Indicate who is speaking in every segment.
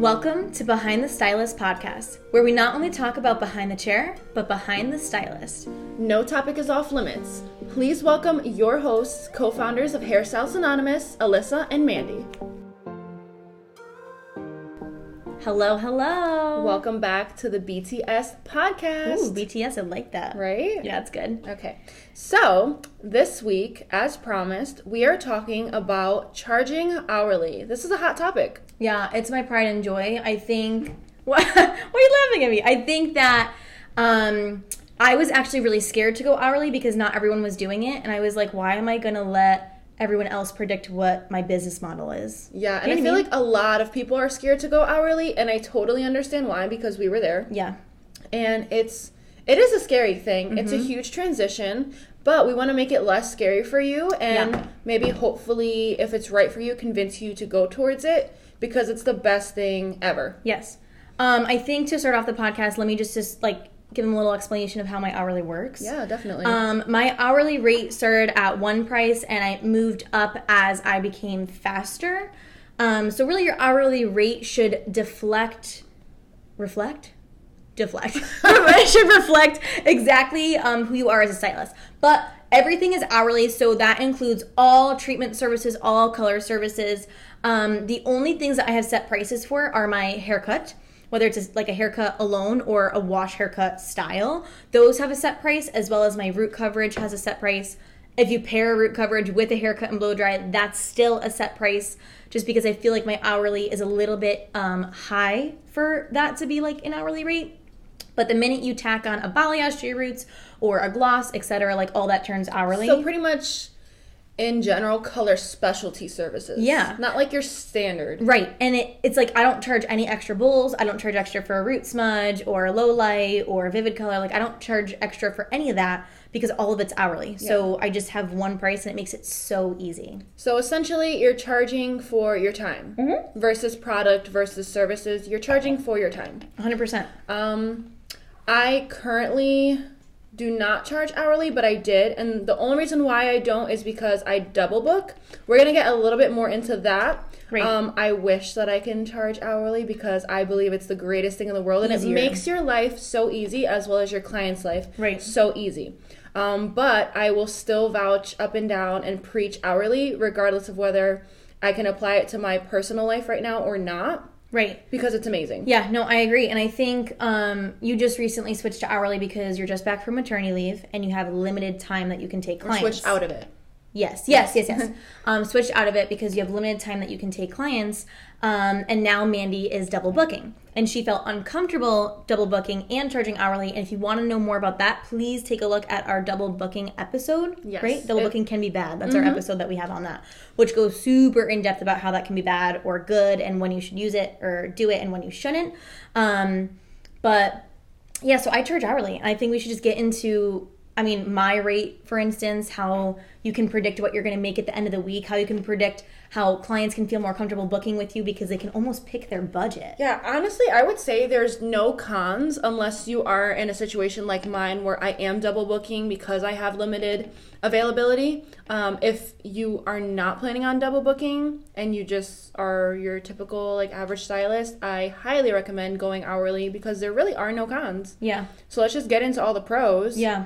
Speaker 1: Welcome to Behind the Stylist podcast, where we not only talk about behind the chair, but behind the stylist.
Speaker 2: No topic is off limits. Please welcome your hosts, co founders of Hairstylist Anonymous, Alyssa and Mandy.
Speaker 1: Hello, hello.
Speaker 2: Welcome back to the BTS podcast.
Speaker 1: Ooh, BTS, I like that.
Speaker 2: Right?
Speaker 1: Yeah, it's good.
Speaker 2: Okay. So, this week, as promised, we are talking about charging hourly. This is a hot topic.
Speaker 1: Yeah, it's my pride and joy. I think. What? why are you laughing at me? I think that um, I was actually really scared to go hourly because not everyone was doing it. And I was like, why am I going to let everyone else predict what my business model is?
Speaker 2: Yeah, and
Speaker 1: You
Speaker 2: I
Speaker 1: know
Speaker 2: feel like a lot of people are scared to go hourly, and I totally understand why because we were there.
Speaker 1: Yeah.
Speaker 2: and it's it is a scary thing. It's a
Speaker 1: Mm-hmm.
Speaker 2: huge transition, but we want to make it less scary for you and
Speaker 1: Yeah.
Speaker 2: maybe hopefully if it's right for you convince you to go towards it because it's the best thing ever.
Speaker 1: Yes. Um, I think to start off the podcast, let me just, just like give them a little explanation of how my hourly works.
Speaker 2: Yeah, definitely.
Speaker 1: Um, my hourly rate started at one price and I moved up as I became faster. Um, so really, your hourly rate should deflect, reflect, deflect. it should reflect exactly um, who you are as a stylist. But everything is hourly, so that includes all treatment services, all color services. Um, the only things that I have set prices for are my haircut whether it's a, like a haircut alone or a wash haircut style. Those have a set price, as well as my root coverage has a set price. If you pair root coverage with a haircut and blow dry, that's still a set price, just because I feel like my hourly is a little bit um, high for that to be like an hourly rate. But the minute you tack on a balayage to your roots or a gloss, etc., like all that turns hourly.
Speaker 2: so pretty much in general color specialty services.
Speaker 1: Yeah.
Speaker 2: Not like your standard.
Speaker 1: Right. And it, it's like I don't charge any extra bowls. I don't charge extra for a root smudge or a low light or a vivid color. Like I don't charge extra for any of that because all of it's hourly. So I just have one price and it makes it so easy.
Speaker 2: So essentially you're charging for your time
Speaker 1: Mm-hmm.
Speaker 2: versus product versus services. You're charging for your time.
Speaker 1: 100%.
Speaker 2: Um, I currently do not charge hourly, but I did, and the only reason why I don't is because I double book. We're gonna get a little bit more into that.
Speaker 1: Right.
Speaker 2: Um, I wish that I can charge hourly because I believe it's the greatest thing in the world, and it makes your life so easy as well as your client's life
Speaker 1: Right.
Speaker 2: so easy. Um, but I will still vouch up and down and preach hourly, regardless of whether I can apply it to my personal life right now or not,
Speaker 1: Right.
Speaker 2: because it's amazing.
Speaker 1: Yeah, no, I agree. And I think um, you just recently switched to hourly because you're just back from maternity leave and you have limited time that you can take clients.
Speaker 2: Switch out of it.
Speaker 1: Yes, yes, yes, yes. um, switched out of it because you have limited time that you can take clients. Um, and now Mandy is double booking. And she felt uncomfortable double booking and charging hourly. And if you want to know more about that, please take a look at our double booking episode.
Speaker 2: Yes.
Speaker 1: Right? Double
Speaker 2: It-
Speaker 1: booking can be bad. That's our episode that we have on that, which goes super in depth about how that can be bad or good and when you should use it or do it and when you shouldn't. Um, but yeah, so I charge hourly. I think we should just get into, I mean, my rate, for instance, how you can predict what you're going to make at the end of the week, how you can predict how clients can feel more comfortable booking with you because they can almost pick their budget.
Speaker 2: Yeah, honestly, I would say there's no cons unless you are in a situation like mine where I am double booking because I have limited availability. Um, if you are not planning on double booking and you just are your typical like average stylist, I highly recommend going hourly because there really are no cons.
Speaker 1: Yeah.
Speaker 2: So let's just get into all the pros.
Speaker 1: Yeah.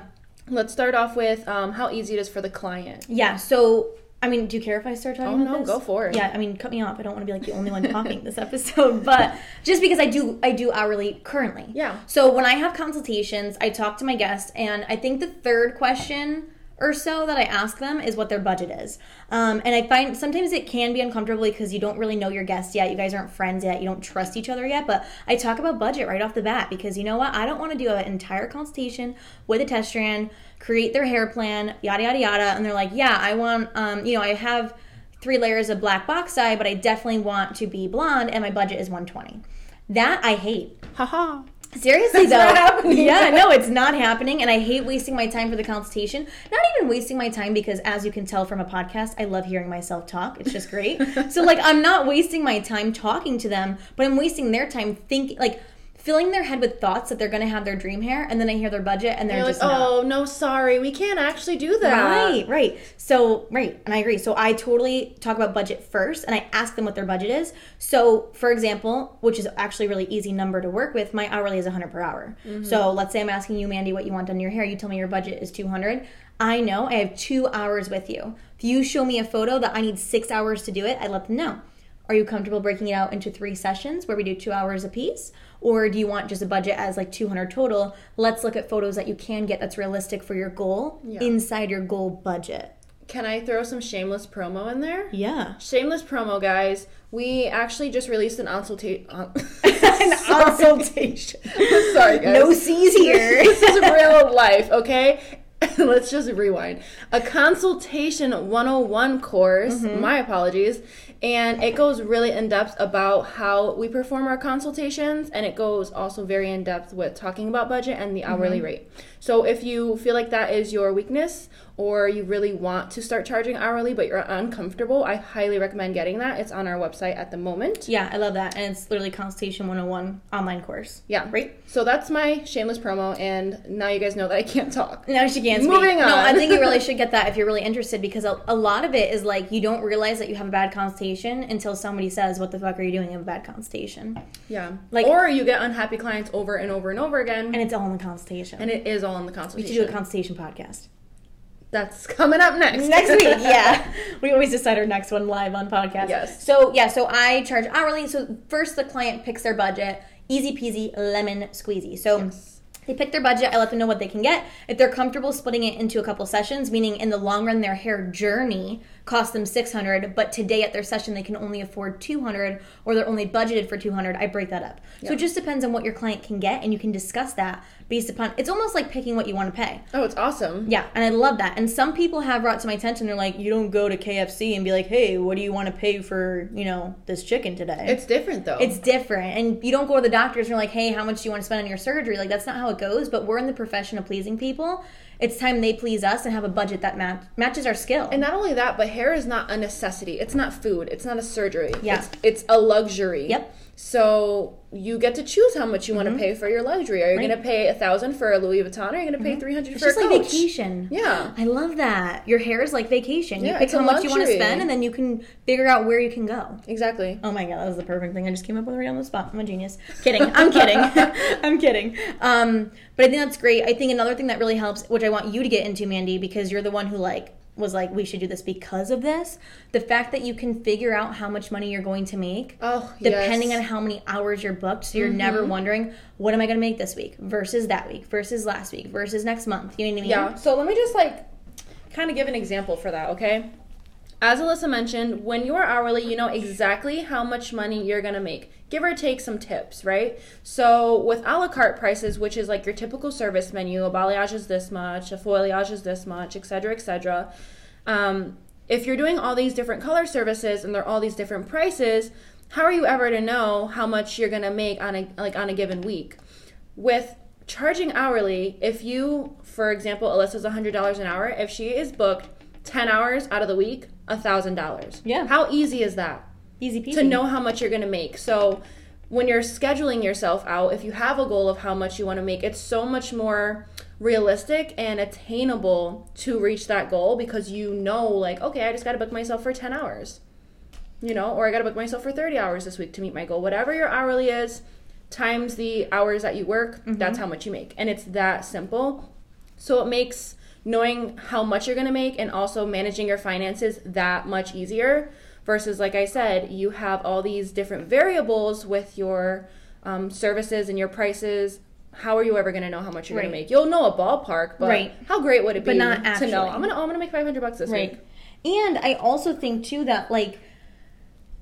Speaker 2: Let's start off with um, how easy it is for the client.
Speaker 1: Yeah. So, I mean, do you care if I start talking
Speaker 2: Oh, no,
Speaker 1: this?
Speaker 2: go for it.
Speaker 1: Yeah, I mean, cut me off. I don't want to be like the only one talking this episode, but just because I do, I do hourly currently.
Speaker 2: Yeah.
Speaker 1: So when I have consultations, I talk to my guests, and I think the third question or so that I ask them is what their budget is. Um, and I find sometimes it can be uncomfortable because you don't really know your guests yet. You guys aren't friends yet. You don't trust each other yet. But I talk about budget right off the bat because you know what? I don't want to do an entire consultation with a test strand, create their hair plan, yada, yada, yada. And they're like, yeah, I want, um, you know, I have three layers of black box dye, but I definitely want to be blonde and my budget is 120. That I hate.
Speaker 2: Haha.
Speaker 1: Seriously
Speaker 2: It's
Speaker 1: though,
Speaker 2: not happening.
Speaker 1: yeah, no, it's not happening, and I hate wasting my time for the consultation. Not even wasting my time because, as you can tell from a podcast, I love hearing myself talk. It's just great. so, like, I'm not wasting my time talking to them, but I'm wasting their time thinking, like, filling their head with thoughts that they're going to have their dream hair, and then I hear their budget, and they're
Speaker 2: like,
Speaker 1: just not.
Speaker 2: oh no, sorry, we can't actually do that.
Speaker 1: Right, right. So, right, and I agree. So, I totally talk about budget first and I ask them what their budget is. So, for example, which is actually a really easy number to work with, my hourly is 100 per hour. Mm-hmm. So, let's say I'm asking you, Mandy, what you want done your hair. You tell me your budget is 200. I know I have two hours with you. If you show me a photo that I need six hours to do it, I let them know. Are you comfortable breaking it out into three sessions where we do two hours a piece? Or do you want just a budget as like 200 total? Let's look at photos that you can get that's realistic for your goal inside your goal budget.
Speaker 2: Can I throw some shameless promo in there?
Speaker 1: Yeah.
Speaker 2: Shameless promo, guys. We actually just released an consultation.
Speaker 1: An consultation.
Speaker 2: Sorry, guys.
Speaker 1: No C's here.
Speaker 2: this is real life, okay? Let's just rewind. A consultation 101 course,
Speaker 1: Mm-hmm.
Speaker 2: my apologies, and it goes really in depth about how we perform our consultations, and it goes also very in depth with talking about budget and the hourly
Speaker 1: Mm-hmm.
Speaker 2: rate. So if you feel like that is your weakness, or you really want to start charging hourly but you're uncomfortable, I highly recommend getting that. It's on our website at the moment.
Speaker 1: Yeah, I love that. And it's literally Consultation 101 online course.
Speaker 2: Yeah.
Speaker 1: Right?
Speaker 2: So that's my shameless promo, and now you guys know that I can't talk.
Speaker 1: Now she can't speak.
Speaker 2: Moving
Speaker 1: No, I think you really should get that if you're really interested because a, a lot of it is like you don't realize that you have a bad consultation until somebody says, What the fuck are you doing? You have a bad consultation.
Speaker 2: Yeah.
Speaker 1: Like-
Speaker 2: or you get unhappy clients over and over and over again,
Speaker 1: And it's all in the consultation.
Speaker 2: and it is all in the consultation.
Speaker 1: we should do a consultation podcast.
Speaker 2: That's coming up next.
Speaker 1: next week yeah. We always decide our next one live on podcast.
Speaker 2: Yes.
Speaker 1: so yeah so i charge hourly. So first the client picks their budget. Easy peasy lemon squeezy. So they pick their budget. I let them know what they can get. If they're comfortable splitting it into a couple sessions meaning in the long run their hair journey costs them 600 but today at their session they can only afford 200 or they're only budgeted for 200 i break that up. So it just depends on what your client can get and you can discuss that based upon it's almost like picking what you want to pay
Speaker 2: Oh, it's awesome.
Speaker 1: yeah, and I love that. And some people have brought to my attention, they're like, you don't go to KFC and be like, hey, what do you want to pay for, you know, this chicken today?
Speaker 2: It's different though.
Speaker 1: it's different. And you don't go to the doctors and you're like, hey, how much do you want to spend on your surgery? Like, that's not how it goes. But we're in the profession of pleasing people. It's time they please us and have a budget that match- matches our skill.
Speaker 2: and not only that, but hair is not a necessity. It's not food. It's not a surgery.
Speaker 1: Yeah.
Speaker 2: It's, it's a luxury.
Speaker 1: Yep. Mm-hmm.
Speaker 2: So you get to choose how much you want to pay for your luxury. Are you
Speaker 1: Right.
Speaker 2: going to pay a thousand for a Louis Vuitton? Or are you going to pay three hundred
Speaker 1: it's
Speaker 2: for
Speaker 1: just
Speaker 2: a
Speaker 1: like
Speaker 2: Coach?
Speaker 1: vacation.
Speaker 2: Yeah.
Speaker 1: I love that. Your hair is like vacation. You
Speaker 2: Yeah,
Speaker 1: pick how much you want to spend and then you can figure out where you can go.
Speaker 2: Exactly.
Speaker 1: Oh my god, that was the perfect thing I just came up with right on the spot. I'm a genius. Kidding. I'm kidding. I'm kidding. Um, but I think that's great. I think another thing that really helps, which I want you to get into, Mandy, because you're the one who like was like, we should do this because of this. The fact that you can figure out how much money you're going to make.
Speaker 2: Oh,
Speaker 1: Depending
Speaker 2: yes.
Speaker 1: on how many hours you're booked, so you're never
Speaker 2: Mm-hmm.
Speaker 1: wondering what am I going to make this week versus that week versus last week versus next month. You know what I mean?
Speaker 2: Yeah. So let me just like kind of give an example for that, okay? As Alyssa mentioned, when you're hourly, you know exactly how much money you're gonna make. Give or take some tips, right? So with a la carte prices, which is like your typical service menu, a balayage is this much, a foilayage is this much, etc., etc. Um, if you're doing all these different color services and they're all these different prices, how are you ever to know how much you're gonna make on a like on a given week? With charging hourly, if you, for example, Alyssa's $100 an hour, if she is booked 10 hours out of the week, $1,000.
Speaker 1: Yeah.
Speaker 2: How easy is that?
Speaker 1: Easy peasy.
Speaker 2: To know how much you're going to make. So when you're scheduling yourself out, if you have a goal of how much you want to make, it's so much more realistic and attainable to reach that goal because you know, like, okay, I just got to book myself for 10 hours. You know, or I got to book myself for 30 hours this week to meet my goal. Whatever your hourly is, times the hours that you work, mm-hmm. that's how much you make. And it's that simple. So it makes knowing how much you're going to make and also managing your finances that much easier versus like I said, you have all these different variables with your um, services and your prices. How are you ever going to know how much you're going to make? You'll know a ballpark, but
Speaker 1: Right.
Speaker 2: how great would it be
Speaker 1: But not
Speaker 2: to know. I'm going to oh, I'm going to make 500 bucks this
Speaker 1: Right.
Speaker 2: week.
Speaker 1: And I also think too that like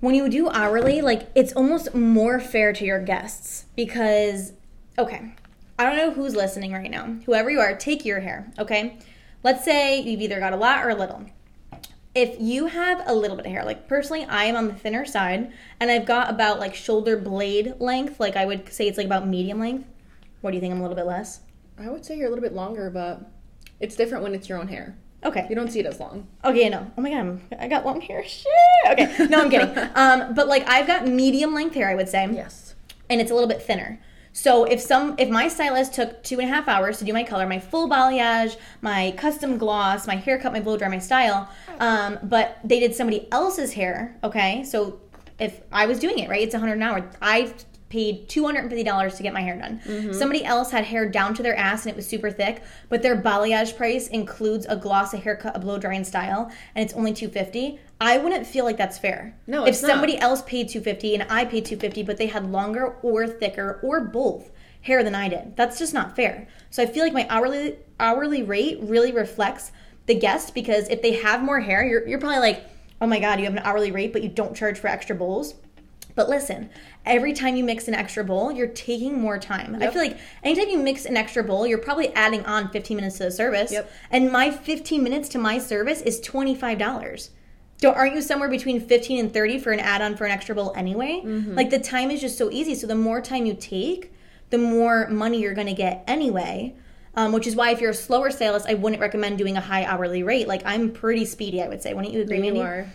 Speaker 1: when you do hourly, like it's almost more fair to your guests because okay, I don't know who's listening right now. Whoever you are, take your hair, okay? Let's say you've either got a lot or a little. If you have a little bit of hair, like personally, I am on the thinner side and I've got about like shoulder blade length, like I would say it's like about medium length. What do you think I'm a little bit less?
Speaker 2: I would say you're a little bit longer, but it's different when it's your own hair.
Speaker 1: Okay.
Speaker 2: You don't see it as long.
Speaker 1: Okay, no. Oh my god, I'm- I got long hair. Shit. Okay, no, I'm kidding. Um, but like I've got medium length hair, I would say,
Speaker 2: Yes.
Speaker 1: and it's a little bit thinner. So if some if my stylist took two and a half hours to do my color, my full balayage, my custom gloss, my haircut, my blow dry, my style, um, but they did somebody else's hair, okay? So if I was doing it, right, it's a hundred an hour. I paid $250 to get my hair done.
Speaker 2: Mm-hmm.
Speaker 1: Somebody else had hair down to their ass and it was super thick, but their balayage price includes a gloss, a haircut, a blow dry and style, and it's only 250. I wouldn't feel like that's fair.
Speaker 2: No,
Speaker 1: if
Speaker 2: it's not.
Speaker 1: somebody else paid 250 and I paid 250, but they had longer or thicker or both hair than I did. That's just not fair. So I feel like my hourly hourly rate really reflects the guest because if they have more hair, you're, you're probably like, oh my god, you have an hourly rate, but you don't charge for extra bowls. But listen, every time you mix an extra bowl, you're taking more time. I feel like anytime you mix an extra bowl, you're probably adding on 15 minutes to the service.
Speaker 2: Yep.
Speaker 1: And my 15 minutes to my service is $25. Don't, aren't you somewhere between 15 and 30 for an add-on for an extra bowl anyway?
Speaker 2: Mm-hmm.
Speaker 1: Like the time is just so easy. So the more time you take, the more money you're going to get anyway. Um, which is why if you're a slower stylist, I wouldn't recommend doing a high hourly rate. Like I'm pretty speedy, I would say. Wouldn't you agree,
Speaker 2: You
Speaker 1: Mandy?
Speaker 2: are.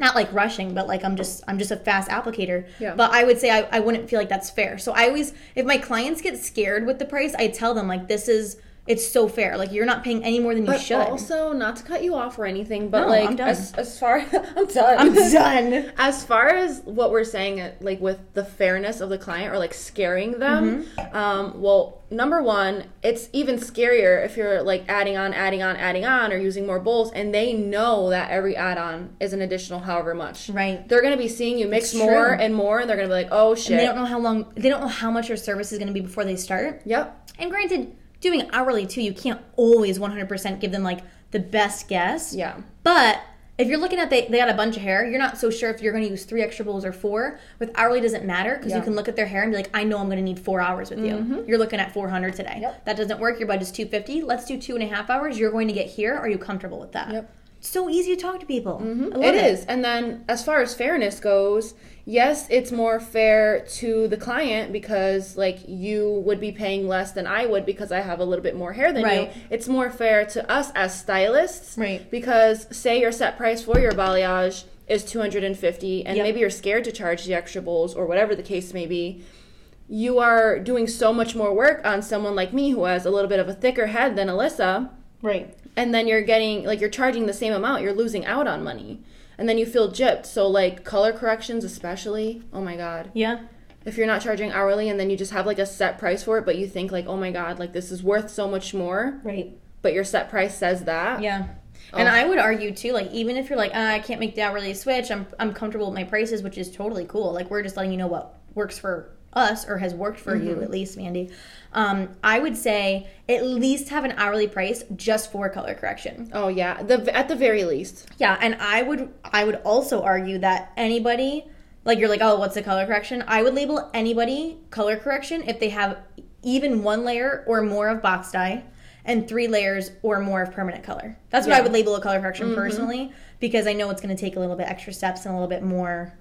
Speaker 1: not like rushing, but like I'm just I'm just a fast applicator.
Speaker 2: Yeah.
Speaker 1: But I would say I, I wouldn't feel like that's fair. So I always if my clients get scared with the price, I tell them like this is it's so fair. Like you're not paying any more than you
Speaker 2: But
Speaker 1: should.
Speaker 2: also, not to cut you off or anything, but
Speaker 1: No,
Speaker 2: like
Speaker 1: I'm done.
Speaker 2: as as far I'm done.
Speaker 1: I'm done.
Speaker 2: As far as what we're saying, like with the fairness of the client or like scaring them,
Speaker 1: Mm-hmm.
Speaker 2: um, well, number one, it's even scarier if you're like adding on, adding on, adding on, or using more bowls, and they know that every add-on is an additional however much.
Speaker 1: Right.
Speaker 2: They're gonna be seeing you mix more and more, and they're gonna be like, oh shit.
Speaker 1: They don't know how long they don't know how much your service is gonna be before they start.
Speaker 2: Yep.
Speaker 1: And granted, doing hourly too, you can't always 100% give them like the best guess.
Speaker 2: Yeah.
Speaker 1: But if you're looking at they, they got a bunch of hair, you're not so sure if you're going to use three extra bowls or four. With hourly, doesn't matter because you
Speaker 2: Yeah. Mm-hmm.
Speaker 1: can look at their hair and be like, I know I'm going to need four hours with you. You're looking at 400 today.
Speaker 2: Yep.
Speaker 1: That doesn't work. Your budget's 250. Let's do two and a half hours. You're going to get here. Are you comfortable with that?
Speaker 2: Yep.
Speaker 1: So easy to talk to people.
Speaker 2: Mm-hmm. It is. And then as far as fairness goes, yes, it's more fair to the client because like you would be paying less than I would because I have a little bit more hair than
Speaker 1: Right.
Speaker 2: you. It's more fair to us as stylists.
Speaker 1: Right.
Speaker 2: Because say your set price for your balayage is 250 and
Speaker 1: Yep.
Speaker 2: maybe you're scared to charge the extra bowls or whatever the case may be. You are doing so much more work on someone like me who has a little bit of a thicker head than Alyssa
Speaker 1: Right.
Speaker 2: and then you're getting like you're charging the same amount you're losing out on money and then you feel gypped so like color corrections especially oh my god
Speaker 1: Yeah.
Speaker 2: if you're not charging hourly and then you just have like a set price for it but you think like oh my god like this is worth so much more
Speaker 1: Right.
Speaker 2: but your set price says that
Speaker 1: Yeah. And
Speaker 2: Oh.
Speaker 1: I would argue too, like even if you're like, ah, I can't make the hourly switch, I'm I'm comfortable with my prices, which is totally cool. Like we're just letting you know what works for us or has worked for
Speaker 2: Mm-hmm.
Speaker 1: you at least, Mandy. Um, I would say at least have an hourly price just for color correction.
Speaker 2: oh yeah the at the very least
Speaker 1: Yeah, and I would I would also argue that anybody like you're like, oh, what's the color correction? I would label anybody color correction if they have even one layer or more of box dye and three layers or more of permanent color. That's what I would label a color correction personally because I know it's going to take a little bit extra steps and a little bit more.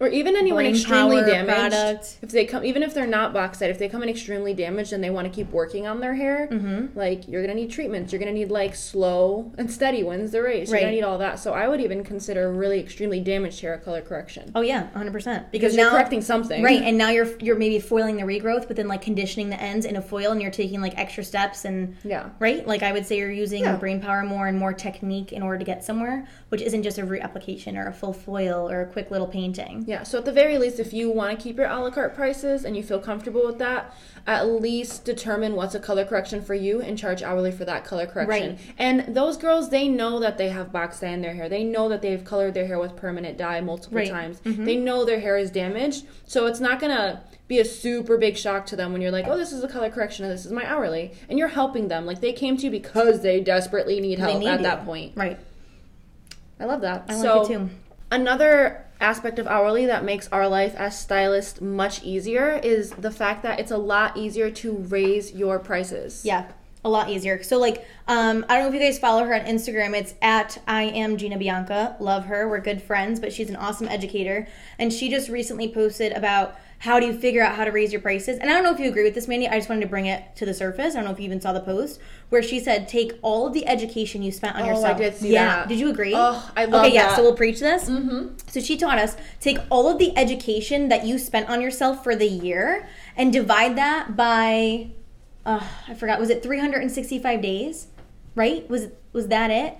Speaker 2: Or even anyone extremely damaged
Speaker 1: product.
Speaker 2: if they come even if they're not box set if they come in extremely damaged and they want to keep working on their hair
Speaker 1: Mm-hmm.
Speaker 2: like you're gonna need treatments you're gonna need like slow and steady wins the race you're gonna need all that so i would even consider really extremely damaged hair color correction
Speaker 1: Oh yeah, 100%. Because,
Speaker 2: because you're
Speaker 1: now
Speaker 2: correcting something
Speaker 1: Right, and now you're you're maybe foiling the regrowth, but then like conditioning the ends in a foil, and you're taking like extra steps and
Speaker 2: yeah
Speaker 1: right? Like I would say you're using
Speaker 2: Yeah.
Speaker 1: brain power more and more technique in order to get somewhere, which isn't just a reapplication or a full foil or a quick little painting.
Speaker 2: Yeah, so at the very least, if you want to keep your a la carte prices and you feel comfortable with that, at least determine what's a color correction for you and charge hourly for that color correction.
Speaker 1: Right.
Speaker 2: And those girls, they know that they have box dye in their hair. They know that they've colored their hair with permanent dye multiple
Speaker 1: Right. Mm-hmm.
Speaker 2: times. They know their hair is damaged, so it's not gonna be a super big shock to them when you're like, oh, this is a color correction and this is my hourly, and you're helping them. Like they came to you because they desperately need help
Speaker 1: need
Speaker 2: at
Speaker 1: you.
Speaker 2: that point.
Speaker 1: Right.
Speaker 2: I love that.
Speaker 1: I
Speaker 2: so,
Speaker 1: like it too.
Speaker 2: Another aspect of hourly that makes our life as stylists much easier is the fact that it's a lot easier to raise your prices.
Speaker 1: Yeah. A lot easier. So like, um, I don't know if you guys follow her on Instagram. It's at I am Gina Bianca. Love her. We're good friends, but she's an awesome educator. And she just recently posted about how do you figure out how to raise your prices. And I don't know if you agree with this, Mandy. I just wanted to bring it to the surface. I don't know if you even saw the post where she said take all of the education you spent on
Speaker 2: Oh, I
Speaker 1: yourself.
Speaker 2: did see
Speaker 1: yeah.
Speaker 2: that.
Speaker 1: Did you agree?
Speaker 2: Oh, I love
Speaker 1: Okay, yeah. So we'll preach this. Mm-hmm. So she taught us take all of the education that you spent on yourself for the year and divide that by, uh, I forgot, was it 365 days? Right? Was was that it?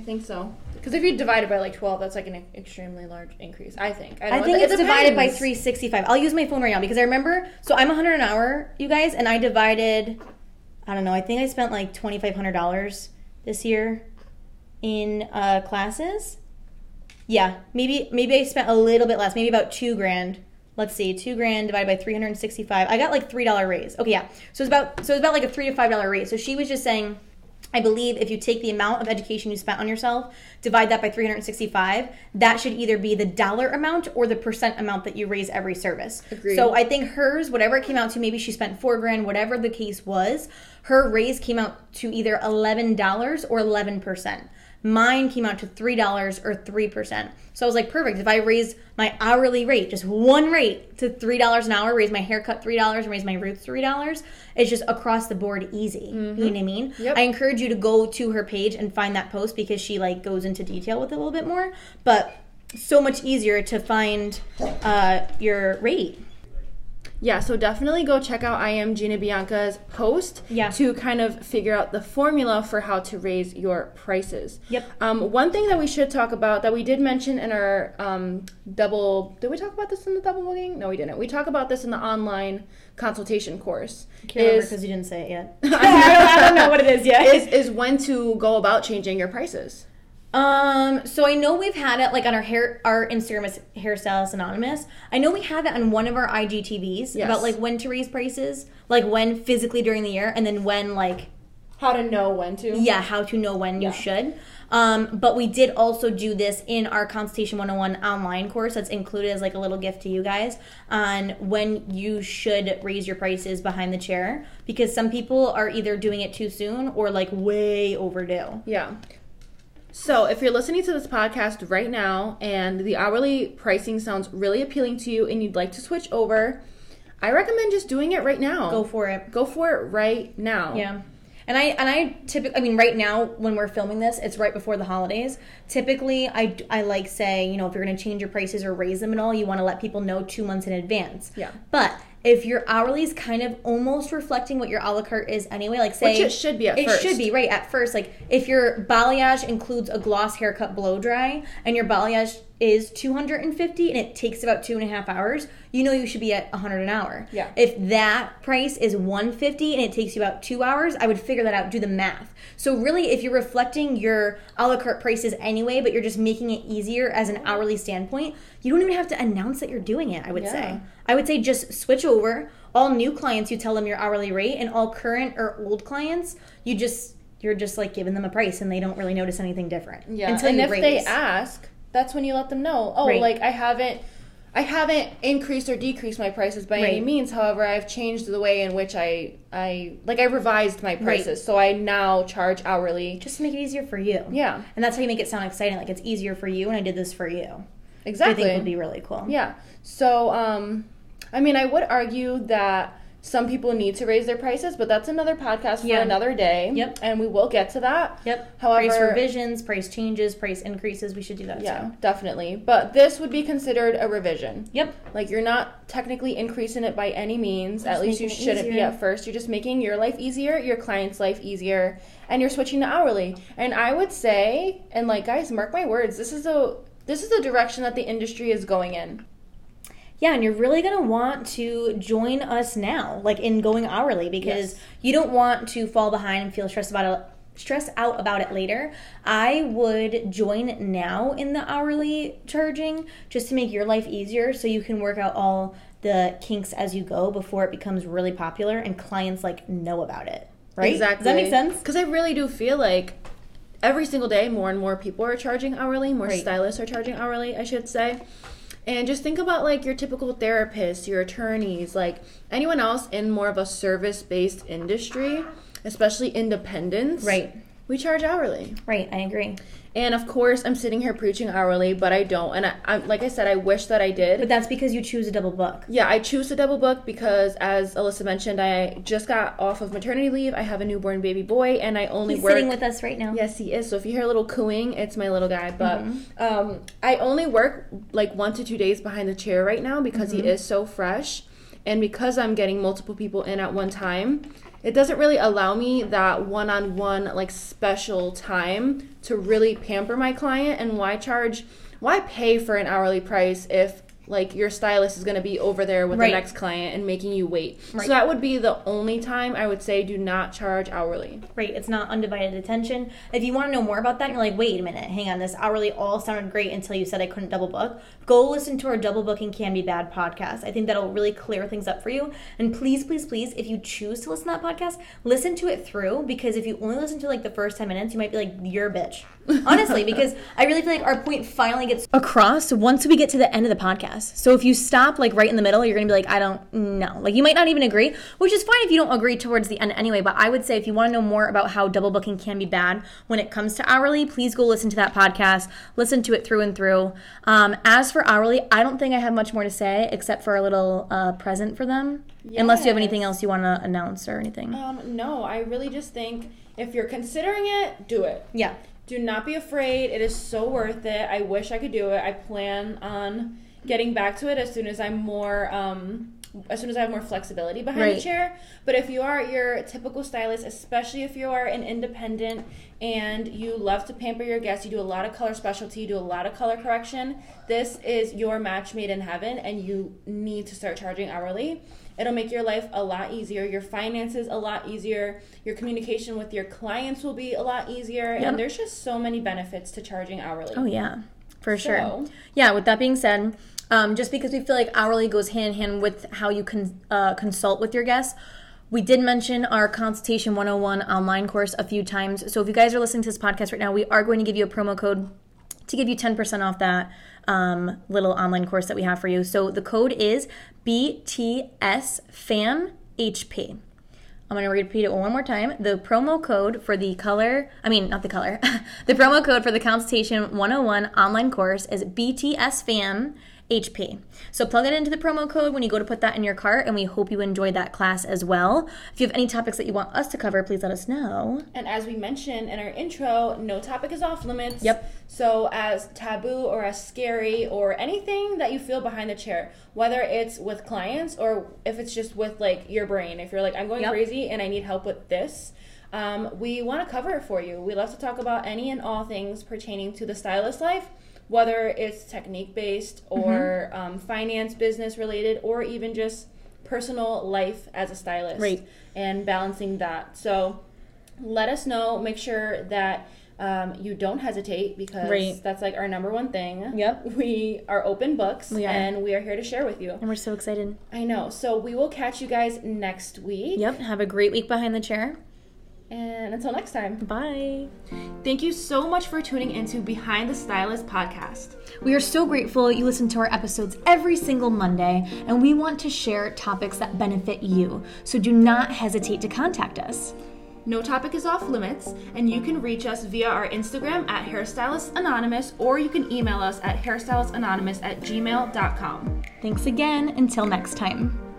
Speaker 2: I think so. Because if you divide it by like 12, that's like an extremely large increase. I think.
Speaker 1: I,
Speaker 2: don't
Speaker 1: think
Speaker 2: know. It
Speaker 1: it's divided by 365. I'll use my phone right now because I remember. So I'm 100 an hour, you guys, and I divided. I don't know. I think I spent like $2,500 this year in uh, classes. Yeah, maybe maybe I spent a little bit less. Maybe about two grand. Let's see, two grand divided by 365. I got like three dollar raise. Okay, yeah. So it's about so it's about like a three to five dollar raise. So she was just saying. I believe if you take the amount of education you spent on yourself, divide that by 365, that should either be the dollar amount or the percent amount that you raise every service.
Speaker 2: Agreed.
Speaker 1: So I think hers, whatever it came out to, maybe she spent four grand, whatever the case was, her raise came out to either $11 or 11%. Mine came out to $3 or 3%. So I was like, perfect. If I raise my hourly rate, just one rate to $3 an hour, raise my haircut $3 and raise my roots $3, it's just across the board easy. You know what I mean?
Speaker 2: Yep.
Speaker 1: I encourage you to go to her page and find that post because she like goes into detail with it a little bit more. But so much easier to find uh, your rate.
Speaker 2: Yeah, so definitely go check out I am Gina Bianca's post
Speaker 1: Yeah.
Speaker 2: to kind of figure out the formula for how to raise your prices.
Speaker 1: Yep.
Speaker 2: Um, one thing that we should talk about that we did mention in our um, double did we talk about this in the double booking? No, we didn't. We talk about this in the online consultation course.
Speaker 1: Because you didn't say it yet. I, don't, I don't know what it is yet.
Speaker 2: is is when to go about changing your prices.
Speaker 1: Um, so I know we've had it like on our hair, our Instagram is Hairstylist Anonymous. I know we had it on one of our IGTVs
Speaker 2: Yes.
Speaker 1: about like when to raise prices, like when physically during the year, and then when like
Speaker 2: How to know when to.
Speaker 1: yeah, how to know when
Speaker 2: Yeah.
Speaker 1: you should. Um, but we did also do this in our Consultation 101 online course that's included as like a little gift to you guys on when you should raise your prices behind the chair because some people are either doing it too soon or like way overdue.
Speaker 2: Yeah. So, if you're listening to this podcast right now and the hourly pricing sounds really appealing to you and you'd like to switch over, I recommend just doing it right now.
Speaker 1: Go for it.
Speaker 2: Go for it right now.
Speaker 1: Yeah. And I and I typically I mean right now when we're filming this it's right before the holidays. Typically I I like say, you know, if you're going to change your prices or raise them at all, you want to let people know 2 months in advance.
Speaker 2: Yeah.
Speaker 1: But if your hourly is kind of almost reflecting what your a la carte is anyway, like say
Speaker 2: Which it should be at
Speaker 1: it
Speaker 2: first.
Speaker 1: should be right at first. Like if your balayage includes a gloss haircut blow dry and your balayage is 250 and it takes about two and a half hours, you know you should be at 100 an hour.
Speaker 2: Yeah.
Speaker 1: If that price is 150 and it takes you about two hours, I would figure that out, do the math. So really, if you're reflecting your a la carte prices anyway, but you're just making it easier as an oh. hourly standpoint, you don't even have to announce that you're doing it. I would
Speaker 2: Yeah.
Speaker 1: say. I would say just switch over. All new clients, you tell them your hourly rate, and all current or old clients, you just you're just like giving them a price, and they don't really notice anything different.
Speaker 2: Yeah.
Speaker 1: Until
Speaker 2: and if
Speaker 1: raise.
Speaker 2: they ask, that's when you let them know. Oh,
Speaker 1: Right.
Speaker 2: like I haven't I haven't increased or decreased my prices by any means. However, I've changed the way in which I I like I revised my prices. So I now charge hourly.
Speaker 1: just to make it easier for you.
Speaker 2: Yeah.
Speaker 1: And that's how you make it sound exciting. Like it's easier for you, and I did this for you.
Speaker 2: Exactly.
Speaker 1: I think would be really cool.
Speaker 2: Yeah. So, um, I mean, I would argue that some people need to raise their prices, but that's another podcast for
Speaker 1: Yeah.
Speaker 2: another day.
Speaker 1: Yep.
Speaker 2: And we will get to that.
Speaker 1: Yep.
Speaker 2: However,
Speaker 1: price revisions, price changes, price increases. We should do that
Speaker 2: yeah,
Speaker 1: too.
Speaker 2: definitely. But this would be considered a revision.
Speaker 1: Yep.
Speaker 2: Like you're not technically increasing it by any means. At least you shouldn't be at first. You're just making your life easier, your client's life easier, and you're switching to hourly. And I would say, and like guys, mark my words, this is a this is the direction that the industry is going in.
Speaker 1: Yeah, and you're really gonna want to join us now, like in going hourly, because
Speaker 2: Yes.
Speaker 1: you don't want to fall behind and feel stressed about it. Stress out about it later. I would join now in the hourly charging just to make your life easier, so you can work out all the kinks as you go before it becomes really popular and clients like know about it. Right?
Speaker 2: Exactly.
Speaker 1: Does that make sense?
Speaker 2: Because I really do feel like every single day, more and more people are charging hourly. More
Speaker 1: Right.
Speaker 2: stylists are charging hourly, I should say. And just think about like your typical therapists, your attorneys, like anyone else in more of a service based industry, especially independents.
Speaker 1: Right.
Speaker 2: We charge hourly.
Speaker 1: Right. I agree.
Speaker 2: And of course, I'm sitting here preaching hourly, but I don't. And I, I like I said, I wish that I did.
Speaker 1: But that's because you choose a double book.
Speaker 2: Yeah, I choose to double book because, as Alyssa mentioned, I just got off of maternity leave. I have a newborn baby boy, and I only
Speaker 1: He's
Speaker 2: work.
Speaker 1: sitting with us right now.
Speaker 2: Yes, he is. So if you hear a little cooing, it's my little guy. But
Speaker 1: Mm-hmm.
Speaker 2: um, I only work like one to two days behind the chair right now because
Speaker 1: Mm-hmm.
Speaker 2: he is so fresh. And because I'm getting multiple people in at one time, it doesn't really allow me that one-on-one like special time to really pamper my client. And why charge why pay for an hourly price if like your stylist is going to be over there with
Speaker 1: Right.
Speaker 2: the next client and making you wait.
Speaker 1: Right.
Speaker 2: So that would be the only time I would say do not charge hourly.
Speaker 1: Right, it's not undivided attention. If you want to know more about that, and you're like, wait a minute, hang on, this hourly all sounded great until you said I couldn't double book. Go listen to our double booking can be bad podcast. I think that'll really clear things up for you. And please, please, please, if you choose to listen to that podcast, listen to it through because if you only listen to like the first ten minutes, you might be like, you're a bitch. Honestly, because I really feel like our point finally gets across once we get to the end of the podcast. So if you stop like right in the middle, you're gonna be like, I don't know. Like you might not even agree, which is fine if you don't agree towards the end anyway. But I would say if you want to know more about how double booking can be bad when it comes to hourly, please go listen to that podcast. Listen to it through and through. Um, as for hourly, I don't think I have much more to say except for a little uh, present for them. Unless you have anything else you want to announce or anything.
Speaker 2: Um, no, I really just think if you're considering it, do it.
Speaker 1: yeah.
Speaker 2: Do not be afraid. It is so worth it. I wish I could do it. I plan on getting back to it as soon as I'm more um as soon as I have more flexibility behind
Speaker 1: Right.
Speaker 2: the chair. But if you are your typical stylist, especially if you are an independent and you love to pamper your guests, you do a lot of color specialty, you do a lot of color correction, this is your match made in heaven and you need to start charging hourly. It'll make your life a lot easier, your finances a lot easier, your communication with your clients will be a lot easier,
Speaker 1: Yep.
Speaker 2: and there's just so many benefits to charging hourly.
Speaker 1: Oh yeah, for sure. Yeah. With that being said, um, just because we feel like hourly goes hand in hand with how you can uh, consult with your guests. We did mention our Consultation 101 online course a few times. So if you guys are listening to this podcast right now, we are going to give you a promo code to give you 10% off that um, little online course that we have for you. So the code is BTSFAMHP. I'm going to repeat it one more time. The promo code for the color, I mean, not the color, the promo code for the Consultation 101 online course is BTSFAM HP. So plug it into the promo code when you go to put that in your cart, and we hope you enjoyed that class as well. If you have any topics that you want us to cover, please let us know.
Speaker 2: And as we mentioned in our intro, no topic is off limits.
Speaker 1: Yep.
Speaker 2: So, as taboo or as scary or anything that you feel behind the chair, whether it's with clients or if it's just with like your brain, if you're like, I'm going
Speaker 1: Yep.
Speaker 2: crazy and I need help with this, um, we want to cover it for you. We love to talk about any and all things pertaining to the stylist life, whether it's technique based or
Speaker 1: Mm-hmm.
Speaker 2: um, finance, business related, or even just personal life as a stylist
Speaker 1: Right.
Speaker 2: and balancing that. So, let us know. Make sure that um, you don't hesitate because
Speaker 1: Right.
Speaker 2: that's like our number one thing.
Speaker 1: Yep.
Speaker 2: We are open books
Speaker 1: We are.
Speaker 2: and we are here to share with you.
Speaker 1: And we're so excited.
Speaker 2: I know. So we will catch you guys next week.
Speaker 1: Yep. Have a great week behind the chair.
Speaker 2: And until next time.
Speaker 1: Bye.
Speaker 2: Thank you so much for tuning into Behind the Stylist podcast.
Speaker 1: We are so grateful you listen to our episodes every single Monday, and we want to share topics that benefit you. So do not hesitate to contact us.
Speaker 2: No topic is off limits, and you can reach us via our Instagram at Hairstylist Anonymous, or you can email us at hairstylistanonymous at gmail.com.
Speaker 1: Thanks again. Until next time.